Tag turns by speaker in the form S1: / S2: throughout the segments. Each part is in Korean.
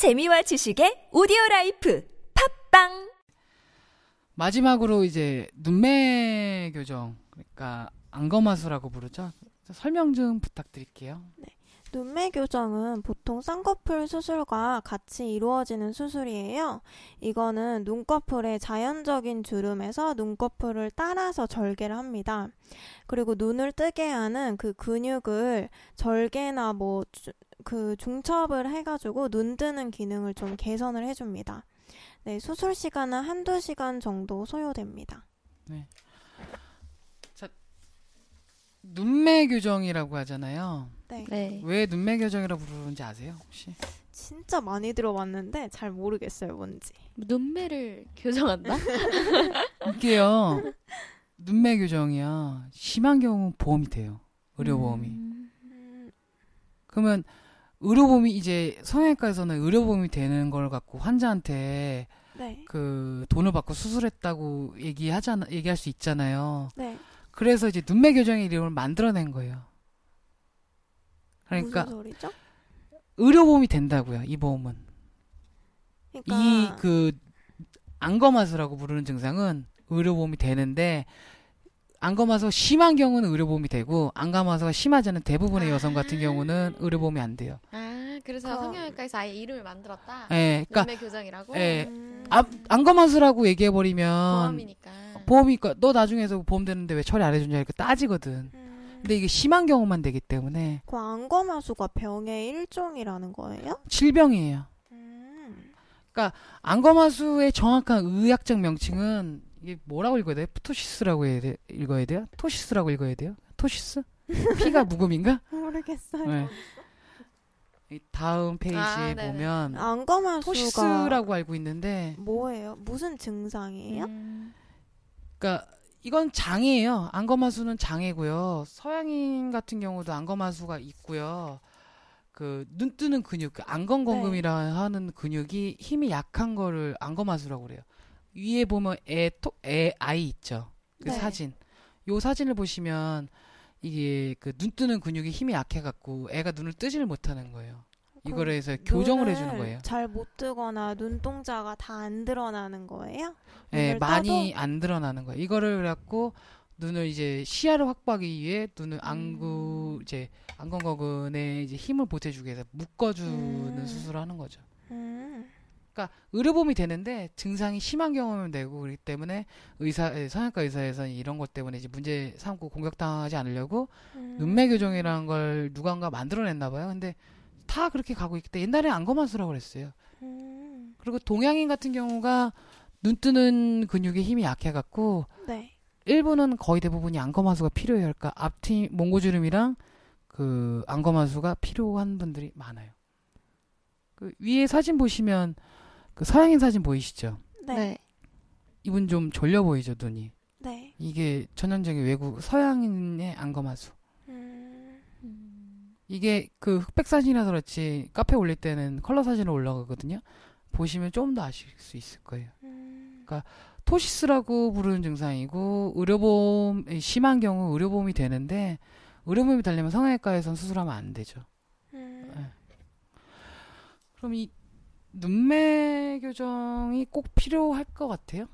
S1: 재미와 지식의 오디오 라이프 팟빵
S2: 마지막으로 이제 눈매 교정 그러니까 안검하수라고 부르죠. 설명 좀 부탁드릴게요.
S3: 눈매 교정은 보통 쌍꺼풀 수술과 같이 이루어지는 수술이에요. 이거는 눈꺼풀의 자연적인 주름에서 눈꺼풀을 따라서 절개를 합니다. 그리고 눈을 뜨게 하는 그 근육을 절개나 뭐 그 중첩을 해가지고 눈 뜨는 기능을 좀 개선을 해줍니다. 네, 수술 시간은 한두 시간 정도 소요됩니다.
S2: 눈매 교정이라고 하잖아요.
S3: 네.
S4: 네.
S2: 왜 눈매 교정이라고 부르는지 아세요? 혹시?
S3: 진짜 많이 들어봤는데 잘 모르겠어요, 뭔지.
S4: 눈매를 교정한다?
S2: 이게요. 눈매 교정이야. 심한 경우 보험이 돼요. 의료 보험이.
S4: 음.
S3: 음,
S2: 그러면 의료보험이 이제 성형외과에서는 의료보험이 되는 걸 갖고 환자한테
S3: 네.
S2: 그 돈을 받고 수술했다고 얘기하잖아 얘기할 수 있잖아요.
S3: 네.
S2: 그래서 이제 눈매 교정의 이름을 만들어낸 거예요. 그러니까
S3: 무슨 소리죠?
S2: 의료보험이 된다고요. 이 보험은
S3: 그러니까
S2: 이그 안검하수라고 부르는 증상은 의료보험이 되는데 안검하수가 심한 경우는 의료보험이 되고 안검하수가 심하지 않은 대부분의 여성 같은 경우는 의료보험이 안 돼요.
S4: 아, 그래서
S3: 그-
S4: 성형외과에서 아예 이름을 만들었다.
S2: 예, 그러니까
S4: 교정이라고.
S2: 예.
S3: 음,
S2: 아, 안검하수라고 얘기해 버리면
S4: 보험이니까.
S2: 보험이니까 너 나중에서 보험 되는데 왜 처리 안 해주냐 이렇게 따지거든.
S3: 음,
S2: 근데 이게 심한 경우만 되기 때문에
S3: 그 안검하수가 병의 일종이라는 거예요?
S2: 질병이에요.
S3: 음,
S2: 안검하수의 정확한 의학적 명칭은 이게 뭐라고 읽어야 돼요? ptosis라고 해야 돼, 읽어야 돼요? ptosis라고 읽어야 돼요? ptosis? P가 묵음인가?
S3: 모르겠어요.
S2: 네. 이 다음 페이지에
S4: 아.
S2: 보면
S3: 안검하수가
S2: ptosis라고 알고 있는데,
S3: 뭐예요? 무슨 증상이에요?
S4: 음.
S2: 그러니까 이건 장애예요. 안검하수는 장애고요. 서양인 같은 경우도 안검하수가 있고요. 그 눈 뜨는 근육, 그 안검검금이라 하는 근육이 힘이 약한 거를 안검하수라고 그래요. 위에 보면 애, 토, 애 아이 있죠. 그
S3: 네.
S2: 사진. 요 사진을 보시면 이게 그 눈 뜨는 근육이 힘이 약해갖고 애가 눈을 뜨지를 못하는 거예요. 이거를 해서
S3: 교정을
S2: 해주는 거예요.
S3: 잘 못 뜨거나 눈동자가 다 안 드러나는 거예요?
S2: 예,
S3: 눈을
S2: 많이 안 드러나는 거예요. 이거를 그래갖고 눈을 이제 시야를 확보하기 위해 눈을
S3: 음.
S2: 안구 이제 안검거근에 이제 힘을 보태주기 위해서 묶어주는
S3: 음.
S2: 수술을 하는 거죠.
S3: 음,
S2: 그러니까 의료보험이 되는데 증상이 심한 경우면 되고 그렇기 때문에 의사 예, 성형외과 의사에서는 이런 것 때문에 이제 문제 삼고 공격당하지 않으려고
S3: 음.
S2: 눈매 교정이라는 걸 누군가 만들어냈나 봐요. 근데 다 그렇게 가고 있기 때문에 옛날에 안검하수라고 그랬어요.
S3: 음,
S2: 그리고 동양인 같은 경우가 눈 뜨는 근육에 힘이 약해갖고
S3: 네.
S2: 일부는 거의 대부분이 안검하수가 필요해요. 그러니까 앞뒤 몽고주름이랑 그 안검하수가 필요한 분들이 많아요. 그 위에 사진 보시면 그 서양인 사진 보이시죠?
S3: 네.
S4: 네.
S2: 이분 좀 졸려 보이죠 눈이.
S3: 네.
S2: 이게 전형적인 외국 서양인의 안검하수.
S3: 음,
S4: 음.
S2: 이게 그 흑백 사진이라서 그렇지 카페 올릴 때는 컬러 사진으로 올라가거든요. 보시면 좀더 아실 수 있을 거예요.
S3: 음,
S2: 토시스라고 부르는 증상이고 의료보험 심한 경우 의료보험이 되는데 의료보험이 되려면 성형외과에선 수술하면 안 되죠.
S3: 음.
S2: 네. 그럼 이 눈매 교정이 꼭 필요할 것 같아요?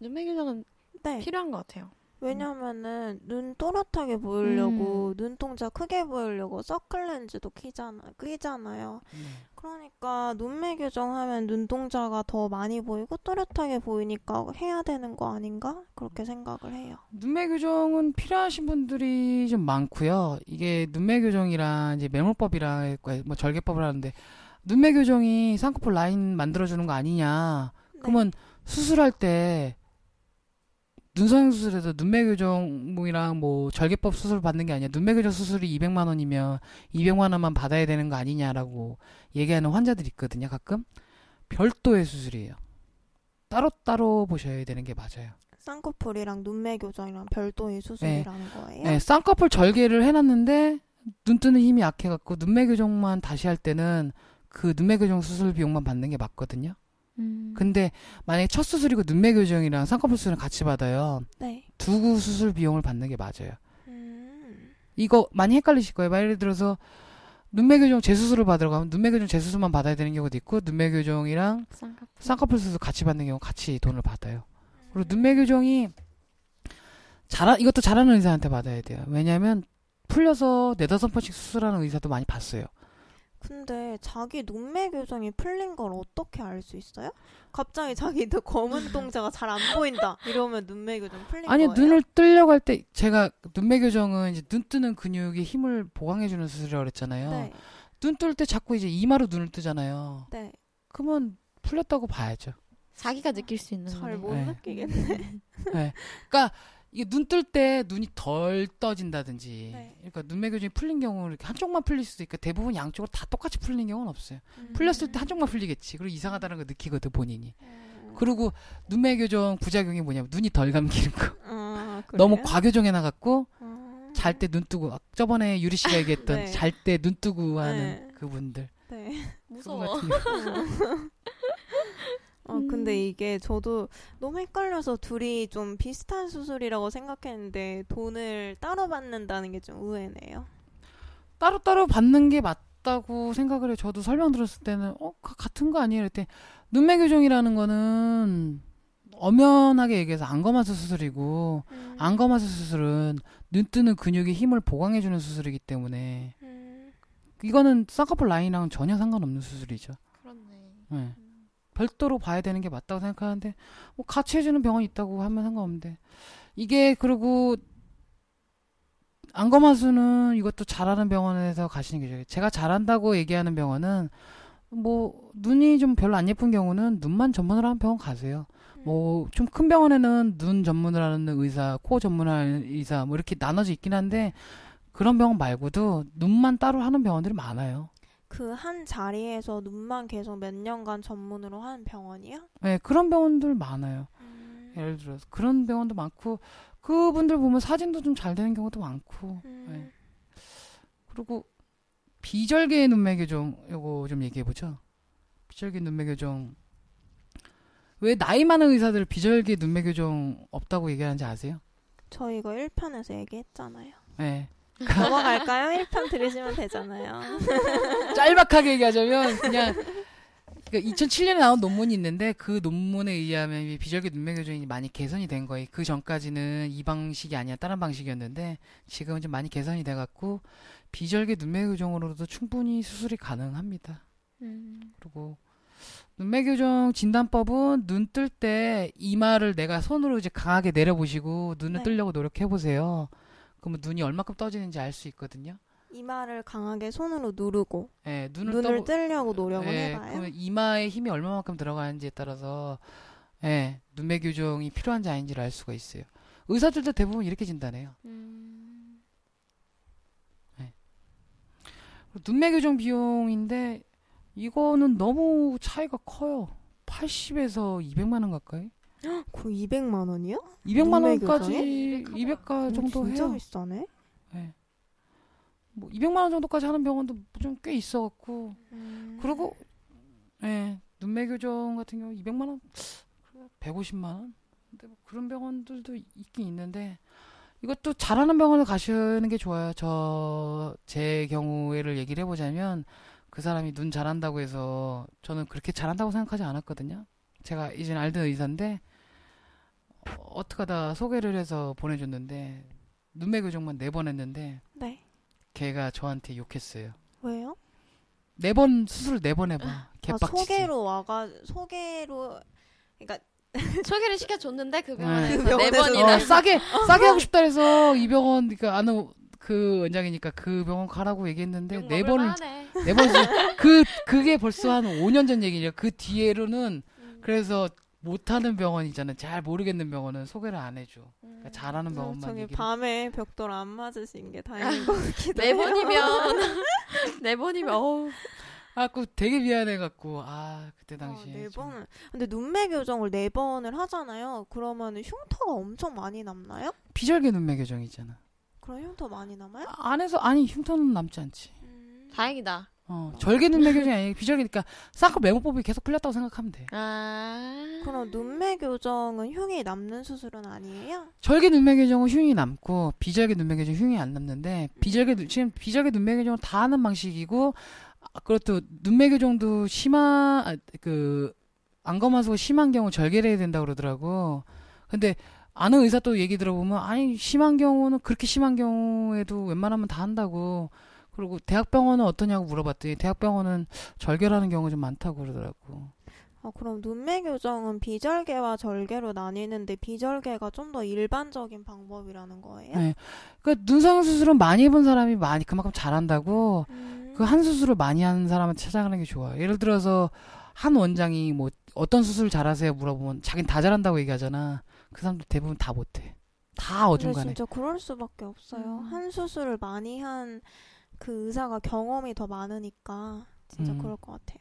S4: 눈매 교정은
S3: 네.
S4: 필요한 것 같아요.
S3: 왜냐면은 눈 또렷하게 보이려고
S2: 음.
S3: 눈동자 크게 보이려고 서클 렌즈도 끼잖아, 끼잖아요. 그러니까 눈매 교정하면 눈동자가 더 많이 보이고 또렷하게 보이니까 해야 되는 거 아닌가? 그렇게 생각을 해요.
S2: 눈매 교정은 필요하신 분들이 좀 많고요. 이게 눈매 교정이랑 이제 매몰법이랑 뭐 절개법을 하는데 눈매 교정이 쌍꺼풀 라인 만들어주는 거 아니냐? 그러면 수술할 때 눈성형 수술에서 눈매 교정이랑 뭐 절개법 수술 받는 게 아니야. 눈매 교정 수술이 200만 원이면 200만 원만 받아야 되는 거 아니냐라고 얘기하는 환자들이 있거든요. 가끔 별도의 수술이에요. 따로따로 보셔야 되는 게 맞아요.
S3: 쌍꺼풀이랑 눈매 교정이랑 별도의 수술이라는 거예요.
S2: 네, 쌍꺼풀 절개를 해놨는데 눈 뜨는 힘이 약해갖고 눈매 교정만 다시 할 때는 그 눈매 교정 수술 비용만 받는 게 맞거든요.
S4: 음.
S2: 근데 만약에 첫 수술이고 눈매 교정이랑 쌍꺼풀 수술을 같이 받아요.
S3: 네.
S2: 두구 수술 비용을 받는 게 맞아요.
S3: 음.
S2: 이거 많이 헷갈리실 거예요. 막 예를 들어서 눈매 교정 재수술을 받으러 가면 눈매 교정 재수술만 받아야 되는 경우도 있고 눈매 교정이랑
S4: 쌍꺼풀.
S2: 쌍꺼풀 수술 같이 받는 경우 같이 돈을 받아요. 그리고 눈매 교정이 잘 이것도 잘하는 의사한테 받아야 돼요. 왜냐하면 풀려서 네다섯 번씩 수술하는 의사도 많이 봤어요.
S3: 근데 자기 눈매 교정이 풀린 걸 어떻게 알 수 있어요? 갑자기 자기 도 검은 동자가 잘 안 보인다. 이러면 눈매 교정 풀린
S2: 아니
S3: 거예요?
S2: 눈을 뜨려고 할 때 제가 눈매 교정은 이제 눈 뜨는 근육의 힘을 보강해주는 수술이라고 그랬잖아요.
S3: 네.
S2: 눈뜰 때 자꾸 이제 이마로 눈을 뜨잖아요.
S3: 네.
S2: 그러면 풀렸다고 봐야죠.
S4: 자기가 느낄 수 있는
S3: 잘
S4: 거네.
S3: 못
S2: 네.
S3: 느끼겠네.
S2: 네. 그러니까 이게 눈 뜰 때 눈이 덜 떠진다든지,
S3: 네.
S2: 그러니까 눈매 교정이 풀린 경우는 이렇게 한쪽만 풀릴 수도 있고 대부분 양쪽으로 다 똑같이 풀리는 경우는 없어요.
S3: 음.
S2: 풀렸을 때 한쪽만 풀리겠지. 그리고 이상하다는 거 느끼거든 본인이.
S3: 음.
S2: 그리고 눈매 교정 부작용이 뭐냐면 눈이 덜 감기는 거.
S3: 아?
S2: 너무 과교정해 나갔고
S3: 음.
S2: 잘때 눈 뜨고 아, 저번에 유리 씨가 얘기했던
S3: 네.
S2: 잘때 눈 뜨고 하는
S3: 네.
S2: 그분들.
S3: 네.
S4: 무서워.
S3: 어, 근데 이게 저도 너무 헷갈려서 둘이 좀 비슷한 수술이라고 생각했는데 돈을 따로 받는다는 게 좀 의외네요.
S2: 따로따로 받는 게 맞다고 생각을 해요. 저도 설명 들었을 때는 어 가- 같은 거 아니에요? 그랬더니 눈매 교정이라는 거는 엄연하게 얘기해서 안검하수 수술이고
S3: 음.
S2: 안검하수 수술은 눈 뜨는 근육의 힘을 보강해주는 수술이기 때문에
S3: 음.
S2: 이거는 쌍꺼풀 라인이랑은 전혀 상관없는 수술이죠.
S4: 그렇네.
S2: 네. 별도로 봐야 되는 게 맞다고 생각하는데 뭐 같이 해주는 병원이 있다고 하면 상관없는데 이게 그리고 안검하수는 이것도 잘하는 병원에서 가시는 게 좋아요. 제가 잘한다고 얘기하는 병원은 뭐 눈이 좀 별로 안 예쁜 경우는 눈만 전문으로 하는 병원 가세요. 뭐 좀 큰 병원에는 눈 전문을 하는 의사, 코 전문하는 의사 뭐 이렇게 나눠져 있긴 한데 그런 병원 말고도 눈만 따로 하는 병원들이 많아요.
S3: 그 한 자리에서 눈만 계속 몇 년간 전문으로 하는 병원이요?
S2: 네, 그런 병원들 많아요.
S3: 음.
S2: 예를 들어서 그런 병원도 많고 그분들 보면 사진도 좀 잘 되는 경우도 많고
S3: 음.
S2: 네. 그리고 비절개 눈매 교정 요거 좀 얘기해 보죠. 비절개 눈매 교정 왜 나이 많은 의사들 비절개 눈매 교정 없다고 얘기하는지 아세요?
S3: 저 이거 1편에서 얘기했잖아요.
S2: 네.
S3: 넘어갈까요? 1편 들으시면 되잖아요.
S2: 짤막하게 얘기하자면 그냥 그러니까 2007년에 나온 논문이 있는데 그 논문에 의하면 이 비절개 눈매 교정이 많이 개선이 된 거예요. 그 전까지는 이 방식이 아니라 다른 방식이었는데 지금은 좀 많이 개선이 돼 갖고 비절개 눈매 교정으로도 충분히 수술이 가능합니다.
S4: 음.
S2: 그리고 눈매 교정 진단법은 눈 뜰 때 이마를 내가 손으로 이제 강하게 내려보시고 눈을
S3: 네.
S2: 뜨려고 노력해 보세요. 그러면 눈이 얼마큼 떠지는지 알 수 있거든요.
S3: 이마를 강하게 손으로 누르고
S2: 예, 눈을,
S3: 눈을,
S2: 떠보-
S3: 뜨려고 노력을
S2: 예,
S3: 해봐요.
S2: 그러면 이마에 힘이 얼마만큼 들어가는지에 따라서 예, 눈매 교정이 필요한지 아닌지를 알 수가 있어요. 의사들도 대부분 이렇게 진단해요.
S4: 음.
S2: 눈매 교정 비용인데 이거는 너무 차이가 커요. 80에서 200만 원 가까이?
S3: 거의 200만 원이요?
S2: 200만
S3: 눈매
S2: 원까지
S4: 교정에?
S2: 200가 정도
S3: 진짜
S2: 해요.
S3: 비싸네.
S2: 예. 뭐 200만 원 정도까지 하는 병원도 좀 꽤 있어 갖고
S3: 음.
S2: 그리고 예, 눈매 교정 같은 경우 200만 원, 150만 원. 근데 뭐 그런 병원들도 있긴 있는데 이것도 잘하는 병원을 가시는 게 좋아요. 저 제 경우에를 얘기를 해 보자면 그 사람이 눈 잘한다고 해서 저는 그렇게 잘한다고 생각하지 않았거든요. 제가 이제 알던 의사인데 어, 어떡하다 소개를 해서 보내줬는데 눈매 교정만 네 번 했는데
S3: 네.
S2: 걔가 저한테 욕했어요.
S3: 왜요?
S2: 네 번 수술 네 번 해봐.
S3: 아,
S2: 개빡치지.
S3: 소개로 와가 소개로 그러니까
S4: 소개를 시켜줬는데 그
S2: 네.
S4: 병원에서 그네
S3: 병원에서
S4: 번이나.
S2: 어, 싸게 싸게 하고 싶다 해서 이 병원 그러니까 아는 그 원장이니까 그 병원 가라고 얘기했는데 욕네 번을.
S4: 네
S2: 번을 그 그게 벌써 한 5년 전 얘기예요. 그 뒤에로는 그래서 못하는 병원이잖아요. 잘 모르겠는 병원은 소개를 안 해줘. 그러니까 잘하는 병원만
S3: 저기
S2: 얘기를.
S3: 밤에 벽돌 안 맞으신 게 다행인 것 같기도
S4: 네
S3: 해요.
S4: 번이면 네 번이면 어우.
S2: 아, 그 되게 미안해 갖고 아 그때 당시에
S3: 아, 네
S2: 좀-
S3: 번을. 근데 눈매 교정을 네 번을 하잖아요. 그러면 흉터가 엄청 많이 남나요?
S2: 비절개 눈매 교정이잖아.
S3: 그럼 흉터 많이 남아요?
S2: 안에서 아니 흉터는 남지 않지.
S3: 음.
S4: 다행이다.
S2: 어, 절개 눈매 교정이 아니고 비절개 그러니까 쌍꺼풀 메모법이 계속 풀렸다고 생각하면 돼.
S4: 아.
S3: 그럼 눈매 교정은 흉이 남는 수술은 아니에요?
S2: 절개 눈매 교정은 흉이 남고 비절개 눈매 교정 은 흉이 안 남는데 비절개 눈- 지금 비절개 눈매 교정은 다 하는 방식이고 아, 그것도 눈매 교정도 심한 아, 그 안검하수가 심한 경우 절개를 해야 된다 고 그러더라고. 근데 아는 의사 또 얘기 들어보면 아니 심한 경우는 그렇게 심한 경우에도 웬만하면 다 한다고. 그리고 대학병원은 어떠냐고 물어봤더니 대학병원은 절개라는 경우가 좀 많다고 그러더라고.
S3: 아, 그럼 눈매 교정은 비절개와 절개로 나뉘는데 비절개가 좀 더 일반적인 방법이라는 거예요?
S2: 네. 그러니까 눈성 수술은 많이 해본 사람이 많이 그만큼 잘한다고
S3: 음.
S2: 그한 수술을 많이 하는 사람한테 찾아가는 게 좋아요. 예를 들어서 한 원장이 뭐 어떤 수술 잘하세요 물어보면 자기는 다 잘한다고 얘기하잖아. 그 사람들 대부분 다 못해. 다 어중간해.
S3: 진짜 그럴 수밖에 없어요.
S4: 음.
S3: 한 수술을 많이 한 그 의사가 경험이 더 많으니까 진짜
S2: 음.
S3: 그럴 것 같아요.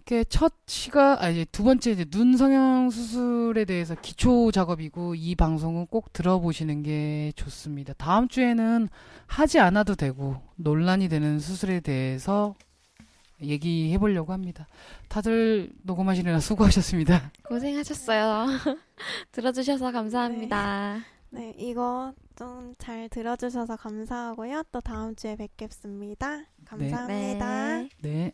S2: 이게 첫 시가 아 이제 두 번째 이제 눈 성형 수술에 대해서 기초 작업이고 이 방송은 꼭 들어보시는 게 좋습니다. 다음 주에는 하지 않아도 되고 논란이 되는 수술에 대해서 얘기해 보려고 합니다. 다들 녹음하시느라 수고하셨습니다.
S4: 고생하셨어요. 들어주셔서 감사합니다.
S3: 네, 이거 좀 잘 들어주셔서 감사하고요. 또 다음 주에 뵙겠습니다. 감사합니다.
S4: 네.
S2: 네.